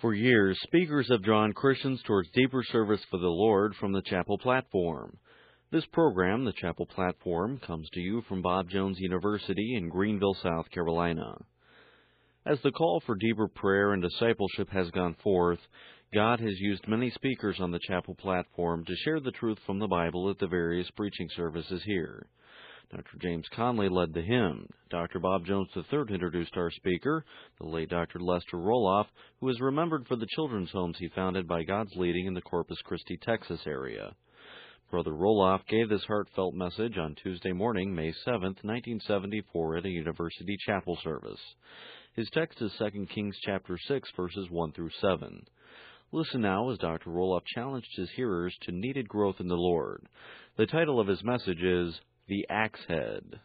For years, speakers have drawn Christians towards deeper service for the Lord from the chapel platform. This program, the Chapel Platform, comes to you from Bob Jones University in Greenville, South Carolina. As the call for deeper prayer and discipleship has gone forth, God has used many speakers on the chapel platform to share the truth from the Bible at the various preaching services here. Dr. James Conley led the hymn. Dr. Bob Jones III introduced our speaker, the late Dr. Lester Roloff, who is remembered for the children's homes he founded by God's leading in the Corpus Christi, Texas area. Brother Roloff gave this heartfelt message on Tuesday morning, May 7, 1974, at a university chapel service. His text is 2 Kings chapter 6, verses 1 through 7. Listen now as Dr. Roloff challenged his hearers to needed growth in the Lord. The title of his message is The Axe Head.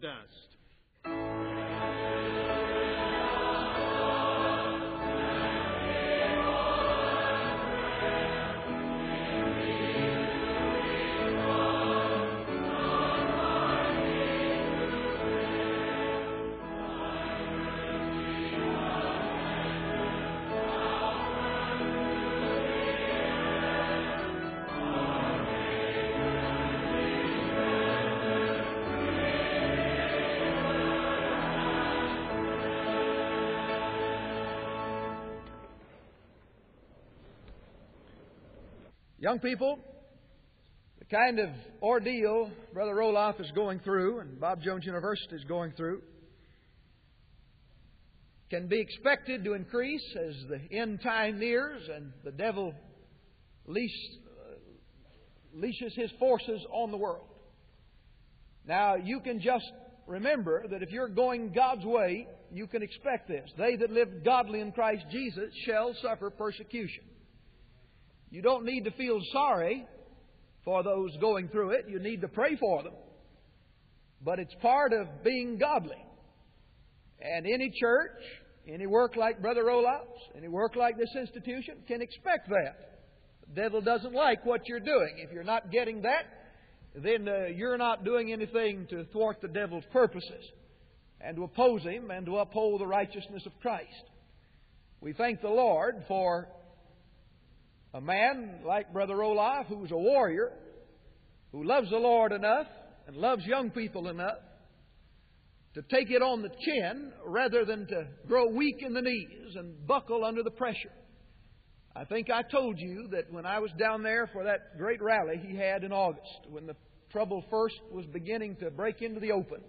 Children Young people, the kind of ordeal Brother Roloff is going through and Bob Jones University is going through can be expected to increase as the end time nears and the devil leash, uh, leashes his forces on the world. Now, you can just remember that if you're going God's way, you can expect this. They that live godly in Christ Jesus shall suffer persecution. You don't need to feel sorry for those going through it. You need to pray for them. But it's part of being godly. And any church, any work like Brother Roloff's, any work like this institution can expect that. The devil doesn't like what you're doing. If you're not getting that, then uh, you're not doing anything to thwart the devil's purposes and to oppose him and to uphold the righteousness of Christ. We thank the Lord for a man like Brother Roloff, who's a warrior, who loves the Lord enough and loves young people enough to take it on the chin rather than to grow weak in the knees and buckle under the pressure. I think I told you that when I was down there for that great rally he had in August, when the trouble first was beginning to break into the open,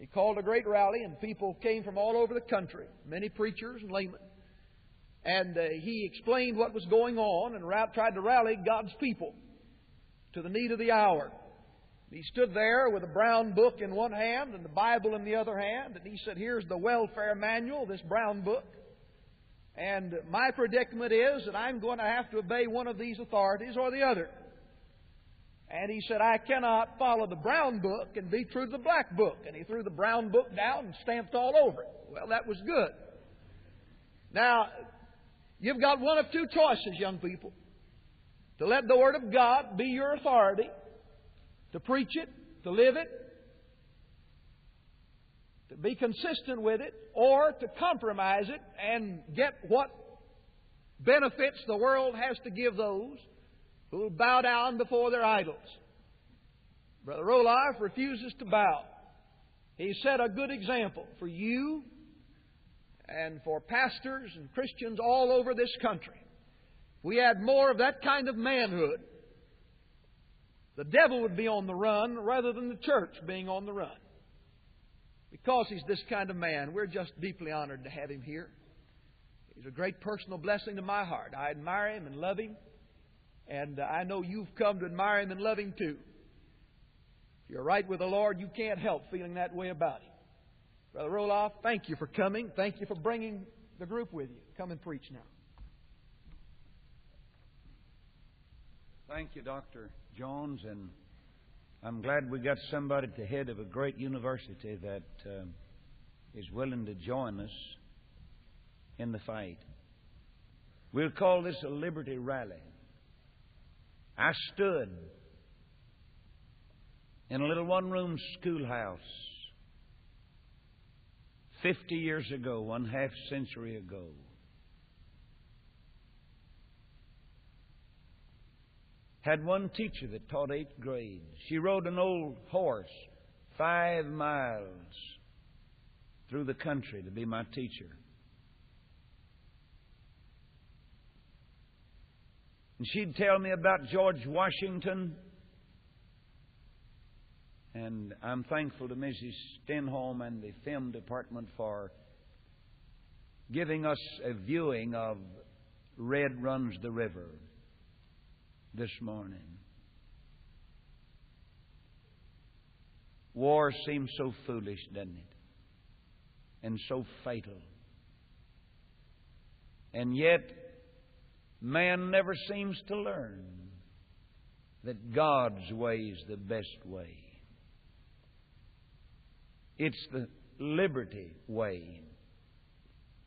he called a great rally and people came from all over the country, many preachers and laymen. And uh, he explained what was going on and ra- tried to rally God's people to the need of the hour. He stood there with a brown book in one hand and the Bible in the other hand, and he said, Here's the welfare manual, this brown book. And my predicament is that I'm going to have to obey one of these authorities or the other. And he said, I cannot follow the brown book and be true to the black book. And he threw the brown book down and stamped all over it. Well, that was good. Now, You've got one of two choices, young people. To let the Word of God be your authority, to preach it, to live it, to be consistent with it, or to compromise it and get what benefits the world has to give those who bow down before their idols. Brother Roloff refuses to bow. He set a good example for you and for pastors and Christians all over this country. We had more of that kind of manhood. The devil would be on the run rather than the church being on the run. Because he's this kind of man, we're just deeply honored to have him here. He's a great personal blessing to my heart. I admire him and love him. And I know you've come to admire him and love him too. If you're right with the Lord, you can't help feeling that way about him. Brother Roloff, thank you for coming. Thank you for bringing the group with you. Come and preach now. Thank you, Dr. Jones, and I'm glad we got somebody at the head of a great university that uh, is willing to join us in the fight. We'll call this a liberty rally. I stood in a little one room schoolhouse 50 years ago, one half century ago. Had one teacher that taught eighth grade. She rode an old horse five miles through the country to be my teacher. And she'd tell me about George Washington. And I'm thankful to Mrs. Stenholm and the film department for giving us a viewing of Red Runs the River this morning. War seems so foolish, doesn't it? And so fatal. And yet, man never seems to learn that God's way is the best way. It's the liberty way.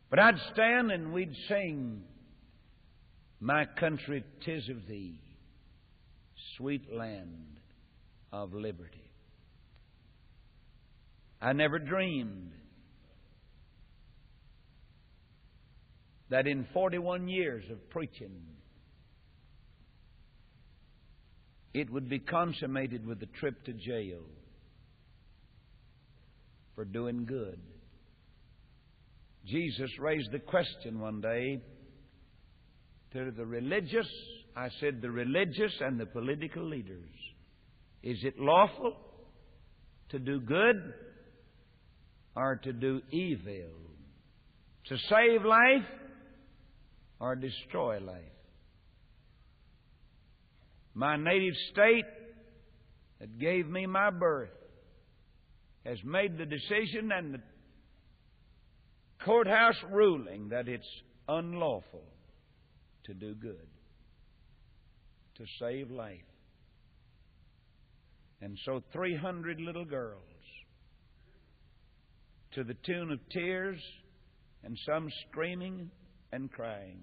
But I'd stand and we'd sing, My country, tis of thee sweet land of liberty. I never dreamed that in 41 years of preaching, it would be consummated with a trip to jail for doing good. Jesus raised the question one day to the religious I said the religious and the political leaders. Is it lawful to do good or to do evil? To save life or destroy life? My native state that gave me my birth has made the decision and the courthouse ruling that it's unlawful to do good to save life. And so 300 little girls, to the tune of tears and some screaming and crying,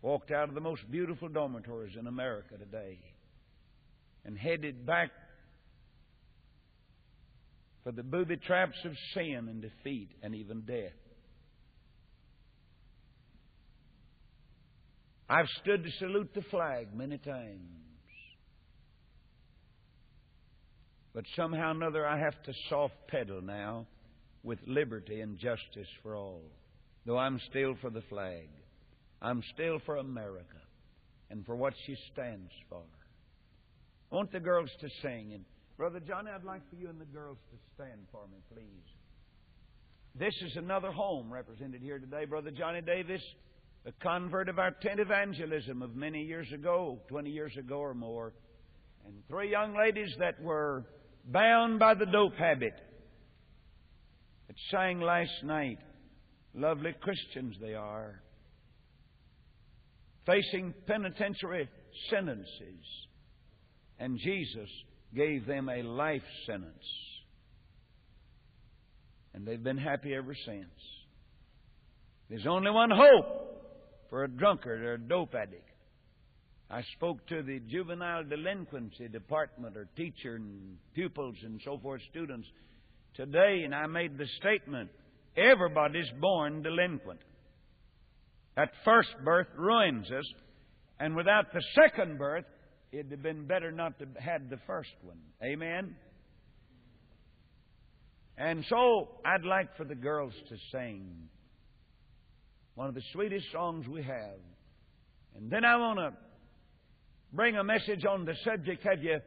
walked out of the most beautiful dormitories in America today and headed back for the booby traps of sin and defeat and even death. I've stood to salute the flag many times. But somehow or another, I have to soft pedal now with liberty and justice for all. Though I'm still for the flag, I'm still for America and for what she stands for. I want the girls to sing. And Brother Johnny, I'd like for you and the girls to stand for me, please. This is another home represented here today. Brother Johnny Davis a convert of our tent evangelism of many years ago, 20 years ago or more, and three young ladies that were bound by the dope habit that sang last night. Lovely Christians they are, facing penitentiary sentences, and Jesus gave them a life sentence. And they've been happy ever since. There's only one hope for a drunkard or a dope addict. I spoke to the juvenile delinquency department or teacher and pupils and so forth, students today, and I made the statement everybody's born delinquent. That first birth ruins us, and without the second birth, it'd have been better not to have had the first one. Amen? And so I'd like for the girls to sing one of the sweetest songs we have. And then I want to bring a message on the subject have you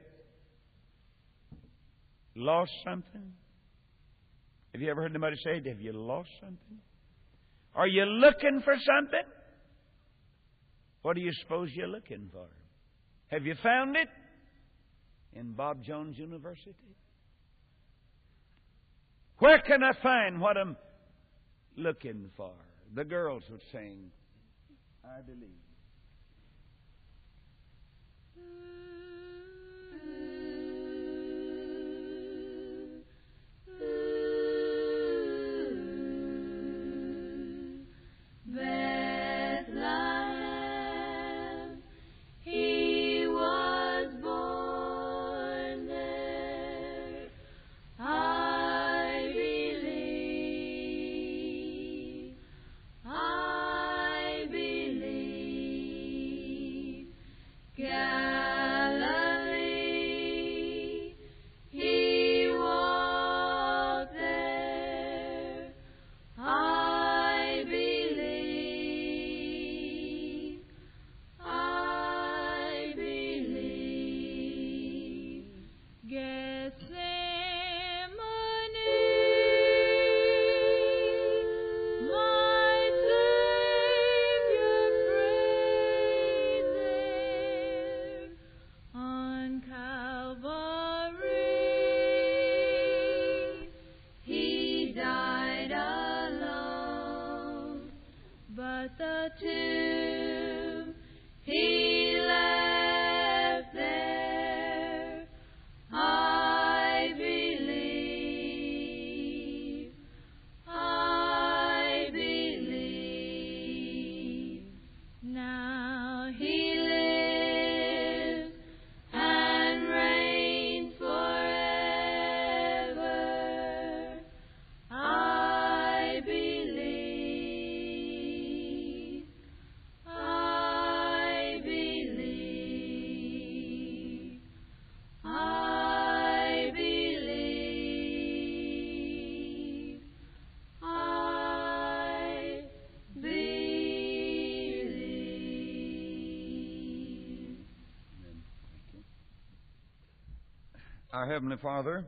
lost something? Have you ever heard anybody say, Have you lost something? Are you looking for something? What do you suppose you're looking for? Have you found it? In Bob Jones University? Where can I find what I'm looking for? The girls would sing, I believe. Our Heavenly Father,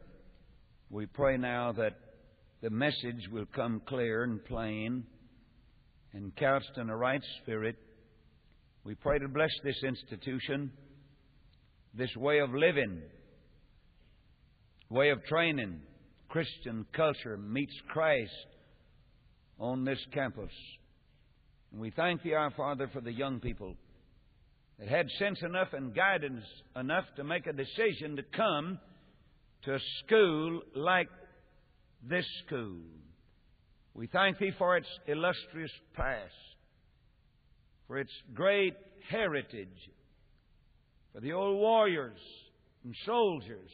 we pray now that the message will come clear and plain and couched in a right spirit. We pray to bless this institution, this way of living, way of training. Christian culture meets Christ on this campus. And we thank Thee, our Father, for the young people that had sense enough and guidance enough to make a decision to come to a school like this school. We thank Thee for its illustrious past, for its great heritage, for the old warriors and soldiers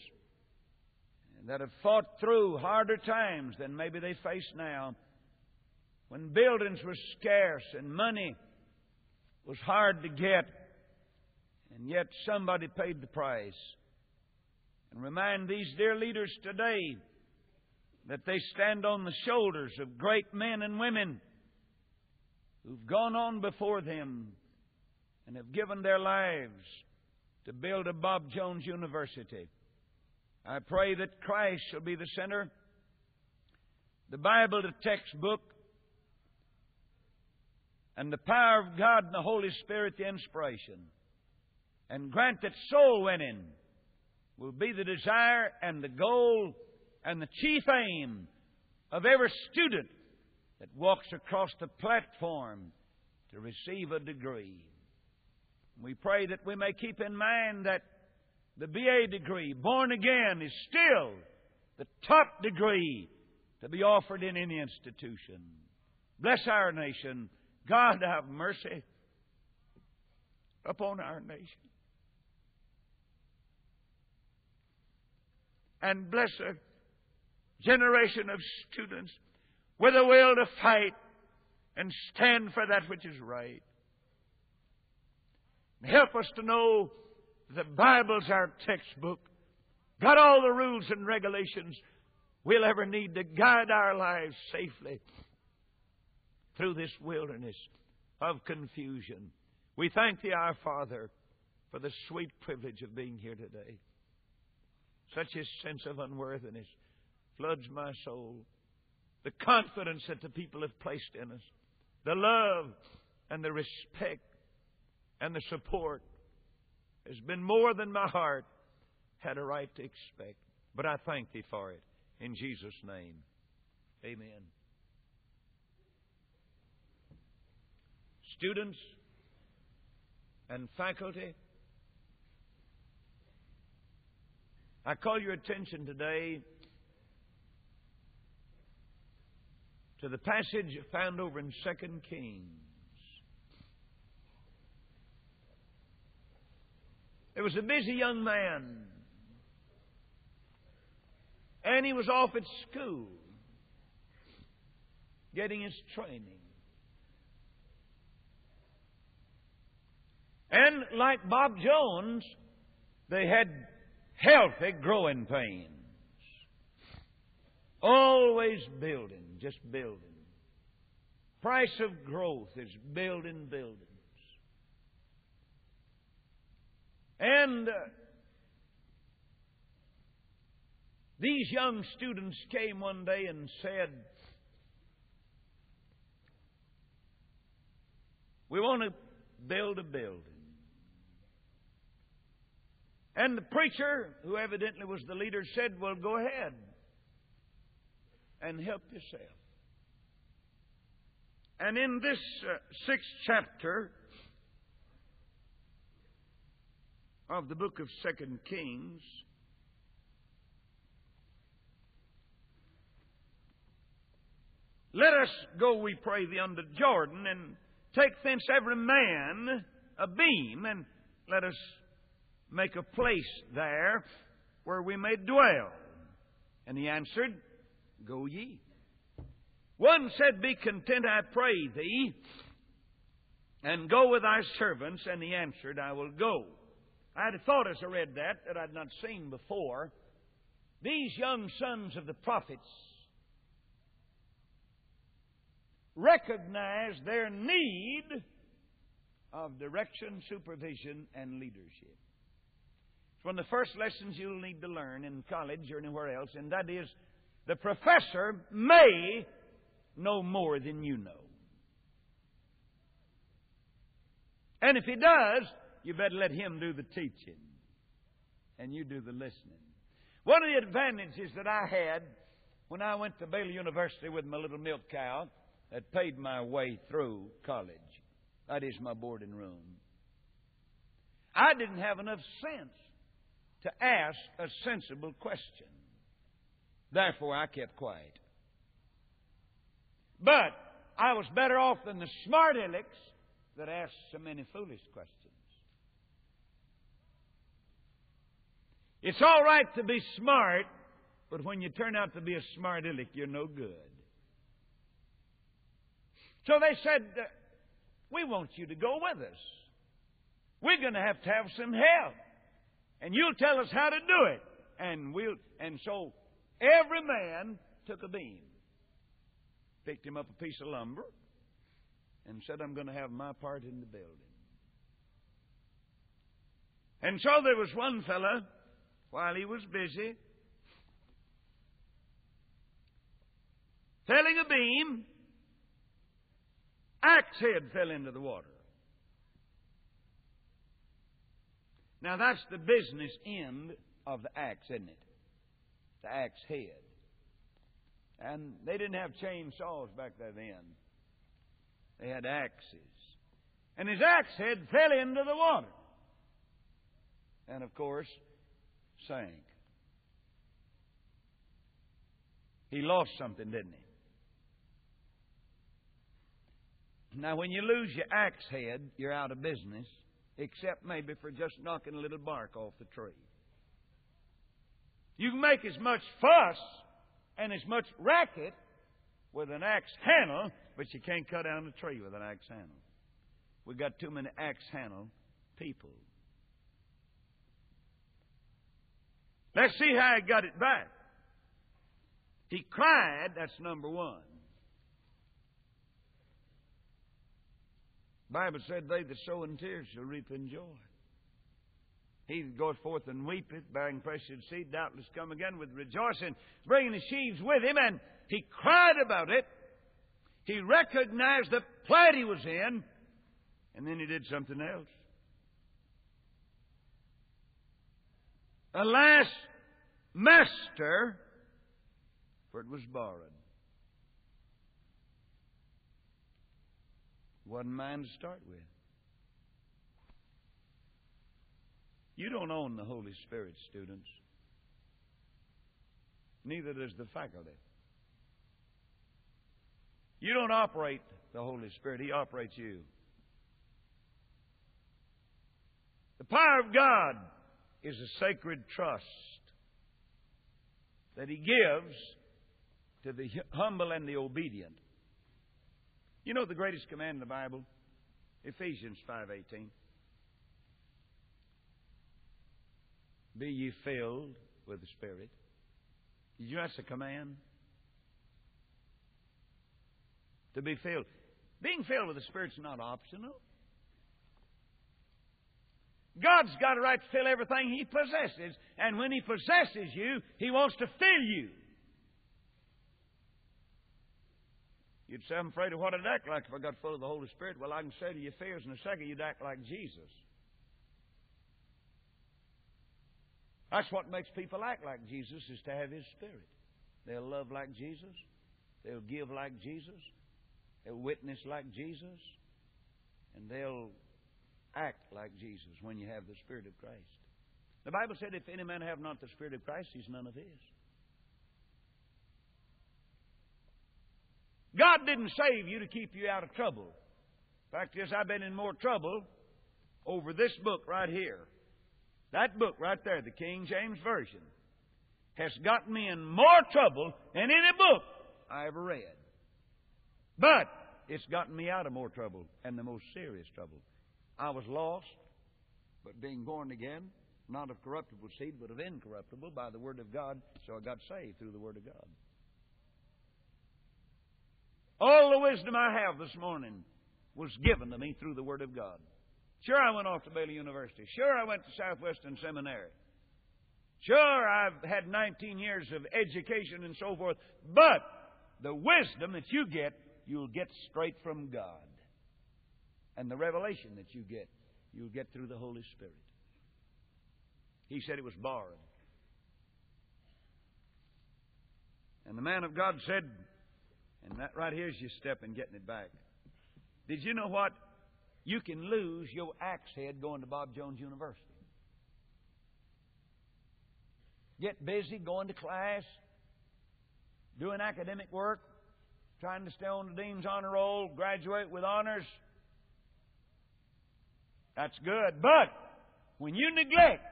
that have fought through harder times than maybe they face now, when buildings were scarce and money was hard to get, and yet somebody paid the price. And remind these dear leaders today that they stand on the shoulders of great men and women who've gone on before them and have given their lives to build a Bob Jones University. I pray that Christ shall be the center, the Bible the textbook, and the power of God and the Holy Spirit the inspiration. And grant that soul winning will be the desire and the goal and the chief aim of every student that walks across the platform to receive a degree. We pray that we may keep in mind that the BA degree, born again, is still the top degree to be offered in any institution. Bless our nation. God have mercy upon our nation. And bless a generation of students with a will to fight and stand for that which is right. Help us to know that the Bible's our textbook, got all the rules and regulations we'll ever need to guide our lives safely through this wilderness of confusion. We thank Thee, our Father, for the sweet privilege of being here today. Such a sense of unworthiness floods my soul. The confidence that the people have placed in us, the love and the respect and the support has been more than my heart had a right to expect. But I thank Thee for it. In Jesus' name, amen. Students and faculty, I call your attention today to the passage found over in 2 Kings. There was a busy young man, and he was off at school getting his training. And like Bob Jones, they had healthy growing pains. Always building, just building. Price of growth is building buildings. And uh, these young students came one day and said, We want to build a building. And the preacher, who evidently was the leader, said, Well, go ahead and help yourself. And in this uh, sixth chapter of the book of Second Kings, let us go, we pray thee, unto Jordan, and take thence every man a beam, and let us make a place there where we may dwell. And he answered, Go ye. One said, Be content, I pray thee, and go with thy servants. And he answered, I will go. I had a thought as I read that that I'd not seen before. These young sons of the prophets recognize their need of direction, supervision, and leadership. It's one of the first lessons you'll need to learn in college or anywhere else, and that is the professor may know more than you know. And if he does, you better let him do the teaching and you do the listening. One of the advantages that I had when I went to Baylor University with my little milk cow that paid my way through college, that is my boarding room, I didn't have enough sense to ask a sensible question. Therefore, I kept quiet. But I was better off than the smart alecks that asked so many foolish questions. It's all right to be smart, but when you turn out to be a smart aleck, you're no good. So they said, We want you to go with us. We're going to have to have some help. And you'll tell us how to do it. And we'll and so every man took a beam, picked him up a piece of lumber, and said, I'm going to have my part in the building. And so there was one fellow, while he was busy, felling a beam, axe head fell into the water. Now that's the business end of the axe, isn't it? The axe head. And they didn't have chainsaws back there then. They had axes. And his axe head fell into the water. And of course, sank. He lost something, didn't he? Now, when you lose your axe head, you're out of business except maybe for just knocking a little bark off the tree. You can make as much fuss and as much racket with an axe handle, but you can't cut down a tree with an axe handle. We've got too many axe handle people. Let's see how he got it back. He cried, that's number one. Bible said, They that sow in tears shall reap in joy. He that goeth forth and weepeth, bearing precious seed, doubtless come again with rejoicing, bringing the sheaves with him. And he cried about it. He recognized the plight he was in. And then he did something else. Alas, master, for it was borrowed. Wasn't mine to start with. You don't own the Holy Spirit, students. Neither does the faculty. You don't operate the Holy Spirit, He operates you. The power of God is a sacred trust that He gives to the humble and the obedient. You know the greatest command in the Bible? Ephesians 5:18. Be ye filled with the Spirit. You know that's a command? To be filled. Being filled with the Spirit's not optional. God's got a right to fill everything He possesses, and when He possesses you, He wants to fill you. You'd say, I'm afraid of what I'd act like if I got full of the Holy Spirit. Well, I can say to your fears in a second, you'd act like Jesus. That's what makes people act like Jesus, is to have His Spirit. They'll love like Jesus. They'll give like Jesus. They'll witness like Jesus. And they'll act like Jesus when you have the Spirit of Christ. The Bible said, if any man have not the Spirit of Christ, he's none of his. God didn't save you to keep you out of trouble. Fact is, I've been in more trouble over this book right here. That book right there, the King James Version, has gotten me in more trouble than any book I ever read. But it's gotten me out of more trouble and the most serious trouble. I was lost, but being born again, not of corruptible seed, but of incorruptible by the Word of God, so I got saved through the Word of God. All the wisdom I have this morning was given to me through the Word of God. Sure, I went off to Baylor University. Sure, I went to Southwestern Seminary. Sure, I've had 19 years of education and so forth. But the wisdom that you get, you'll get straight from God. And the revelation that you get, you'll get through the Holy Spirit. He said it was borrowed. And the man of God said, and that right here is your step in getting it back. Did you know what? You can lose your axe head going to Bob Jones University. Get busy going to class, doing academic work, trying to stay on the dean's honor roll, graduate with honors. That's good. But when you neglect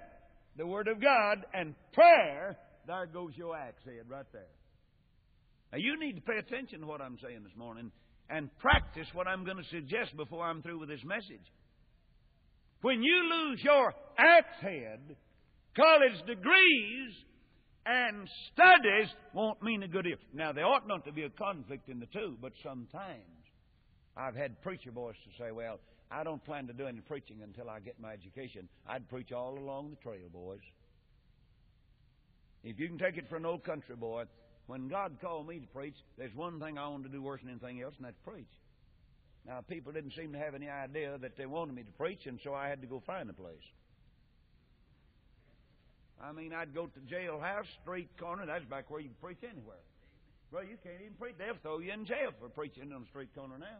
the Word of God and prayer, there goes your axe head right there. Now, you need to pay attention to what I'm saying this morning and practice what I'm going to suggest before I'm through with this message. When you lose your axe head, college degrees, and studies won't mean a good deal. Now, there ought not to be a conflict in the two, but sometimes I've had preacher boys to say, well, I don't plan to do any preaching until I get my education. I'd preach all along the trail, boys. If you can take it for an old country boy, when God called me to preach, there's one thing I wanted to do worse than anything else, and that's preach. Now, people didn't seem to have any idea that they wanted me to preach, and so I had to go find a place. I mean, I'd go to jailhouse, street corner, that's back where you can preach anywhere. Well, you can't even preach. They'll throw you in jail for preaching on the street corner now.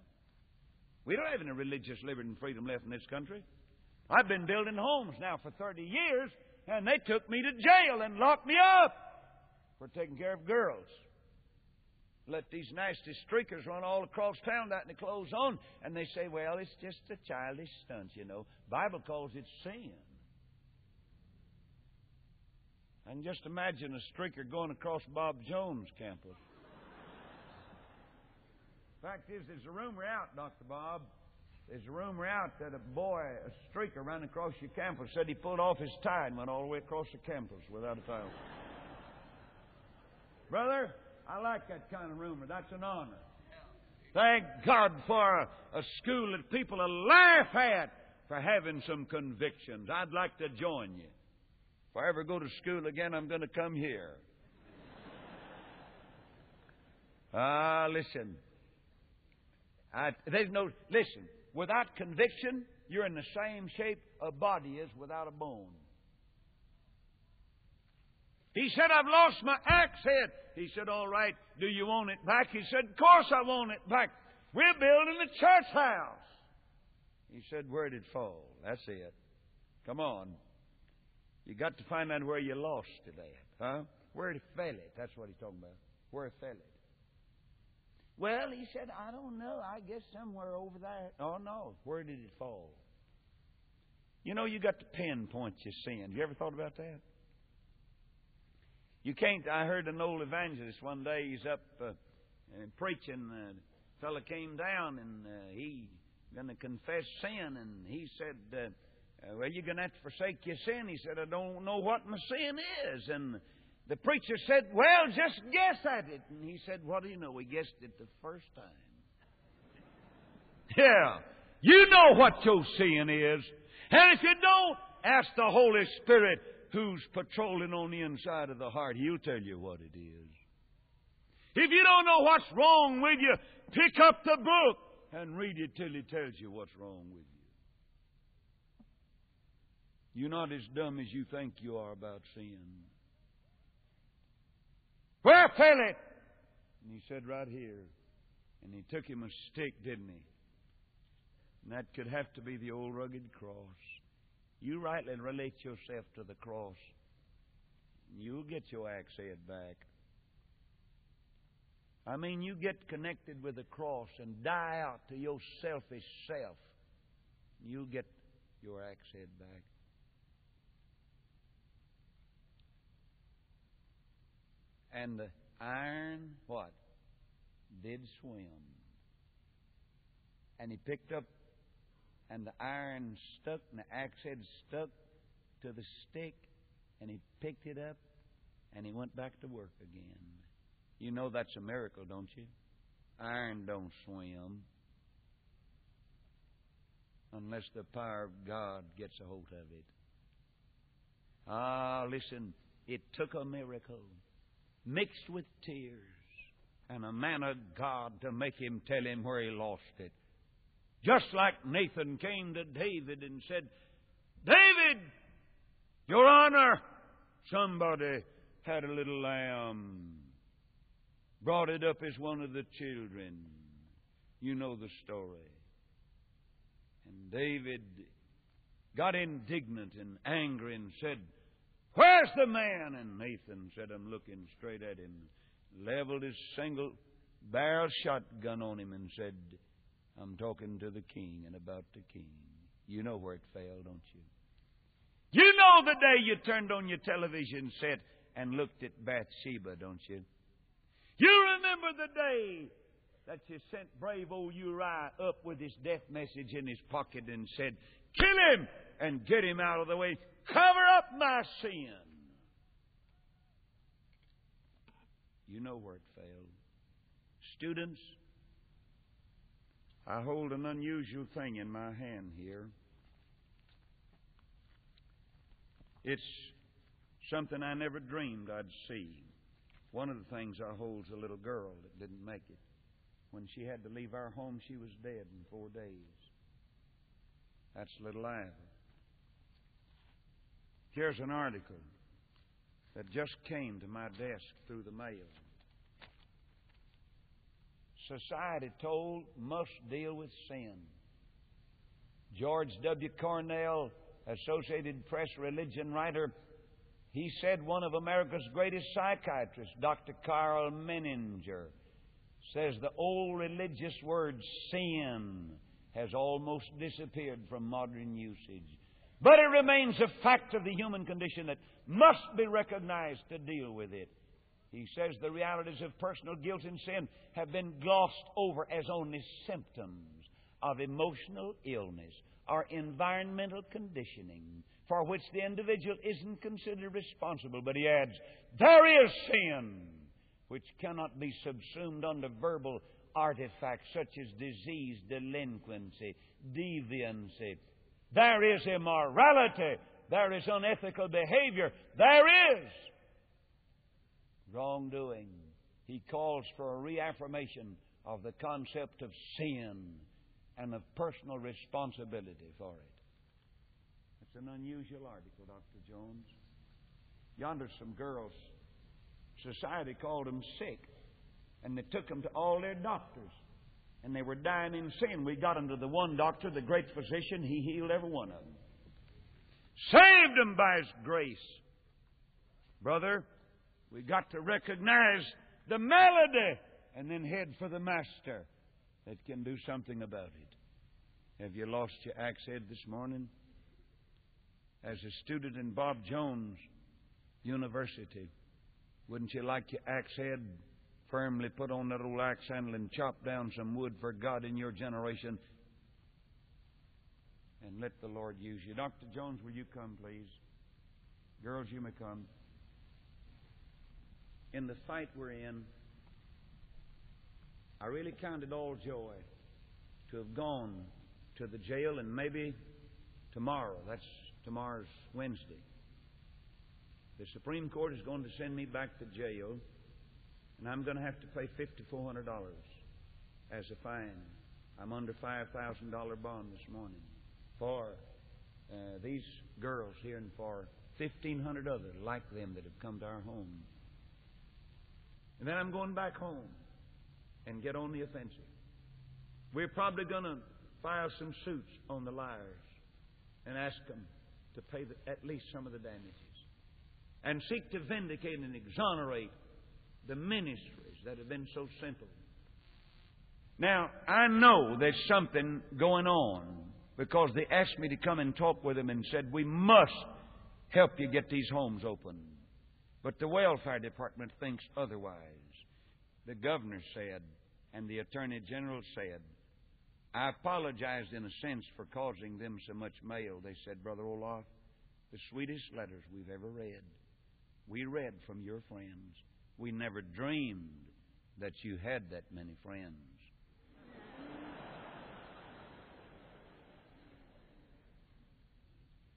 We don't have any religious liberty and freedom left in this country. I've been building homes now for 30 years, and they took me to jail and locked me up for taking care of girls. Let these nasty streakers run all across town without any clothes on, and they say, well, it's just a childish stunt, you know. Bible calls it sin. And just imagine a streaker going across Bob Jones' campus. Fact is, there's a rumor out, Dr. Bob. There's a rumor out that a boy, a streaker, ran across your campus, said he pulled off his tie and went all the way across the campus without a towel. Brother, I like that kind of rumor. That's an honor. Thank God for a, a school that people will laugh at for having some convictions. I'd like to join you. If I ever go to school again, I'm going to come here. Ah, listen. I, there's no listen. Without conviction, you're in the same shape a body is without a bone. He said, I've lost my axe head. He said, All right, do you want it back? He said, Of course I want it back. We're building a church house. He said, Where did it fall? That's it. Come on. You got to find out where you lost it at, huh? Where it fell it. That's what he's talking about. Where it fell it. Well, he said, I don't know. I guess somewhere over there. Oh, no. Where did it fall? You know, you got to pinpoint your sin. You ever thought about that? You can't. I heard an old evangelist one day. He's up uh, and preaching. Uh, fella came down and uh, he going to confess sin, and he said, uh, uh, "Well, you're going to have to forsake your sin." He said, "I don't know what my sin is," and the preacher said, Well, just guess at it. And he said, What do you know? We guessed it the first time. Yeah. You know what your sin is. And if you don't, ask the Holy Spirit who's patrolling on the inside of the heart. He'll tell you what it is. If you don't know what's wrong with you, pick up the book and read it till he tells you what's wrong with you. You're not as dumb as you think you are about sin. Where fell it? And he said, Right here. And he took him a stick, didn't he? And that could have to be the old rugged cross. You rightly relate yourself to the cross. You'll get your axe head back. I mean, you get connected with the cross and die out to your selfish self. You'll get your axe head back. And the iron, what? Did swim. And he picked up, and the iron stuck, and the axe head stuck to the stick, and he picked it up, and he went back to work again. You know that's a miracle, don't you? Iron don't swim unless the power of God gets a hold of it. Ah, listen, it took a miracle mixed with tears, and a man of God to make him tell him where he lost it. Just like Nathan came to David and said, David, Your Honor, somebody had a little lamb, brought it up as one of the children. You know the story. And David got indignant and angry and said, Where's the man? And Nathan said, I'm looking straight at him, leveled his single barrel shotgun on him, and said, I'm talking to the king and about the king. You know where it fell, don't you? You know the day you turned on your television set and looked at Bathsheba, don't you? You remember the day that you sent brave old Uriah up with his death message in his pocket and said, Kill him and get him out of the way. Cover up my sin. You know where it failed. Students, I hold an unusual thing in my hand here. It's something I never dreamed I'd see. One of the things I hold is a little girl that didn't make it. When she had to leave our home, she was dead in four days. That's little Ivy. Here's an article that just came to my desk through the mail. Society told must deal with sin. George W. Cornell, Associated Press religion writer, he said one of America's greatest psychiatrists, Dr. Karl Menninger, says the old religious word sin has almost disappeared from modern usage. But it remains a fact of the human condition that must be recognized to deal with it. He says the realities of personal guilt and sin have been glossed over as only symptoms of emotional illness or environmental conditioning for which the individual isn't considered responsible. But he adds, there is sin which cannot be subsumed under verbal artifacts such as disease, delinquency, deviancy, there is immorality. There is unethical behavior. There is wrongdoing. He calls for a reaffirmation of the concept of sin and of personal responsibility for it. It's an unusual article, Dr. Jones. Yonder, some girls. Society called them sick, and they took them to all their doctors, and they were dying in sin. We got them to the one doctor, the great physician. He healed every one of them. Saved them by His grace. Brother, we got to recognize the melody and then head for the Master that can do something about it. Have you lost your axe head this morning? As a student in Bob Jones University, wouldn't you like your axe head firmly put on that old axe handle and chop down some wood for God in your generation? And let the Lord use you. Dr. Jones, will you come, please? Girls, you may come. In the fight we're in, I really count it all joy to have gone to the jail and maybe tomorrow, that's tomorrow's Wednesday, the Supreme Court is going to send me back to jail and I'm going to have to pay $5,400 as a fine. I'm under $5,000 bond this morning for uh, these girls here and for 1,500 others like them that have come to our home. And then I'm going back home and get on the offensive. We're probably going to file some suits on the liars and ask them to pay the, at least some of the damages and seek to vindicate and exonerate the ministries that have been so simple. Now, I know there's something going on because they asked me to come and talk with them and said, We must help you get these homes open. But the welfare department thinks otherwise. The governor said, and the Attorney General said, I apologized in a sense for causing them so much mail. They said, Brother Roloff, the sweetest letters we've ever read. We read from your friends. We never dreamed that you had that many friends.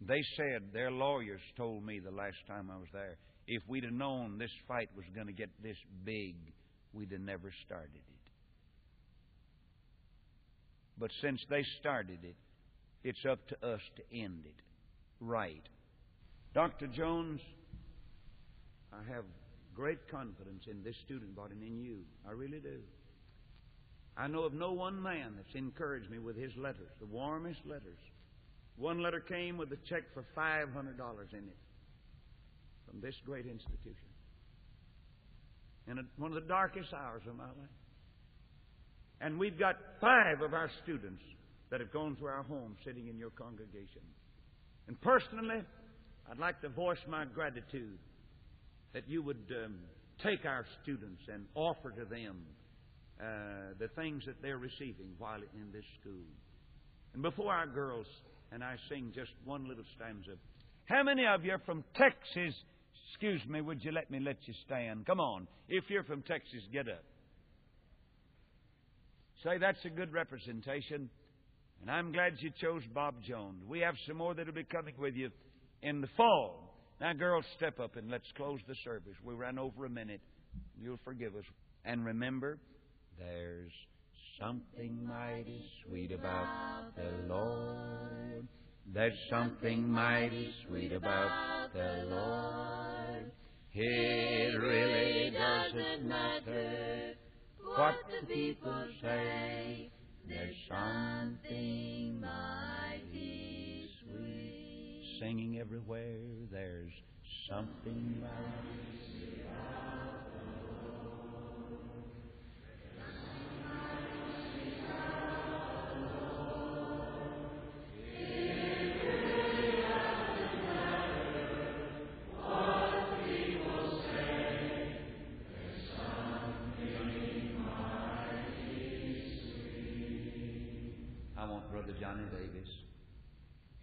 They said, their lawyers told me the last time I was there, if we'd have known this fight was going to get this big, we'd have never started it. But since they started it, it's up to us to end it right. Dr. Jones, I have great confidence in this student body and in you. I really do. I know of no one man that's encouraged me with his letters, the warmest letters. One letter came with a check for $500 in it from this great institution. In a, one of the darkest hours of my life. And we've got five of our students that have gone to our home sitting in your congregation. And personally, I'd like to voice my gratitude that you would um, take our students and offer to them uh, the things that they're receiving while in this school. And before our girls and I sing just one little stanza, how many of you are from Texas? Excuse me, would you let me let you stand? Come on. If you're from Texas, get up. Say that's a good representation. And I'm glad you chose Bob Jones. We have some more that'll be coming with you in the fall. Now, girls, step up and let's close the service. We ran over a minute. You'll forgive us. And remember, there's something mighty sweet about the Lord. There's something mighty sweet about the Lord. It really doesn't matter what the people say. There's something mighty sweet. Singing everywhere, there's something mighty I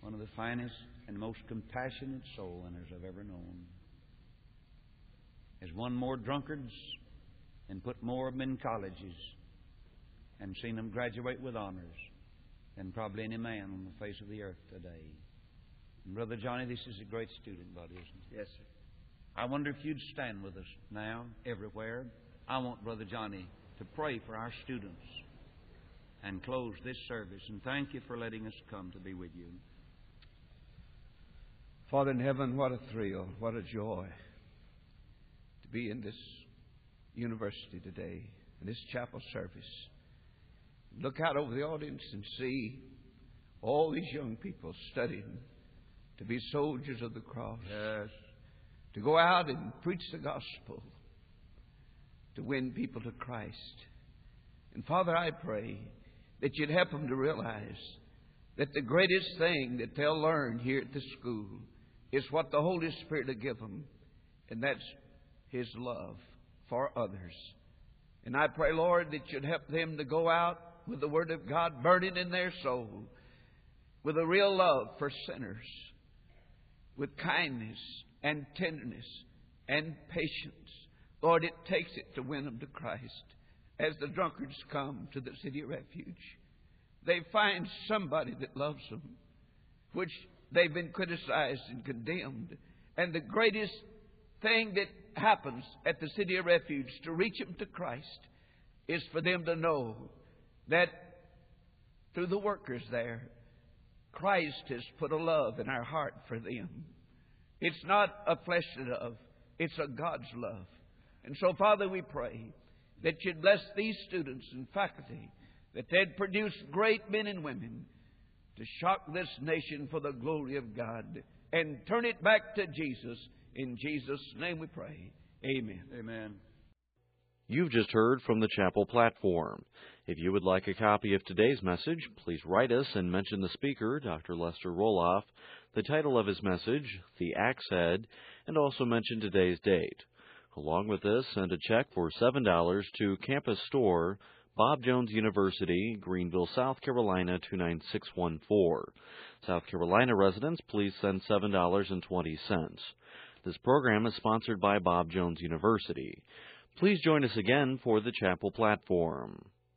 one of the finest and most compassionate soul winners I've ever known. Has won more drunkards and put more of them in colleges and seen them graduate with honors than probably any man on the face of the earth today. And Brother Johnny, this is a great student body, isn't it? Yes, sir. I wonder if you'd stand with us now, everywhere. I want Brother Johnny to pray for our students and close this service. And thank you for letting us come to be with you. Father in heaven, what a thrill, what a joy to be in this university today, in this chapel service. Look out over the audience and see all these young people studying to be soldiers of the cross. Yes. To go out and preach the gospel. To win people to Christ. And Father, I pray that you'd help them to realize that the greatest thing that they'll learn here at the school is what the Holy Spirit will give them, and that's His love for others. And I pray, Lord, that you'd help them to go out with the Word of God burning in their soul, with a real love for sinners, with kindness and tenderness and patience. Lord, it takes it to win them to Christ. As the drunkards come to the city of refuge, they find somebody that loves them, which they've been criticized and condemned. And the greatest thing that happens at the city of refuge to reach them to Christ is for them to know that through the workers there, Christ has put a love in our heart for them. It's not a fleshly love, it's a God's love. And so, Father, we pray that you'd bless these students and faculty, that they'd produce great men and women to shock this nation for the glory of God and turn it back to Jesus. In Jesus' name we pray. Amen. Amen. You've just heard from the chapel platform. If you would like a copy of today's message, please write us and mention the speaker, Dr. Lester Roloff, the title of his message, the axe head, and also mention today's date. Along with this, send a check for $7 to Campus Store, Bob Jones University, Greenville, South Carolina 29614. South Carolina residents, please send $7.20. This program is sponsored by Bob Jones University. Please join us again for the chapel platform.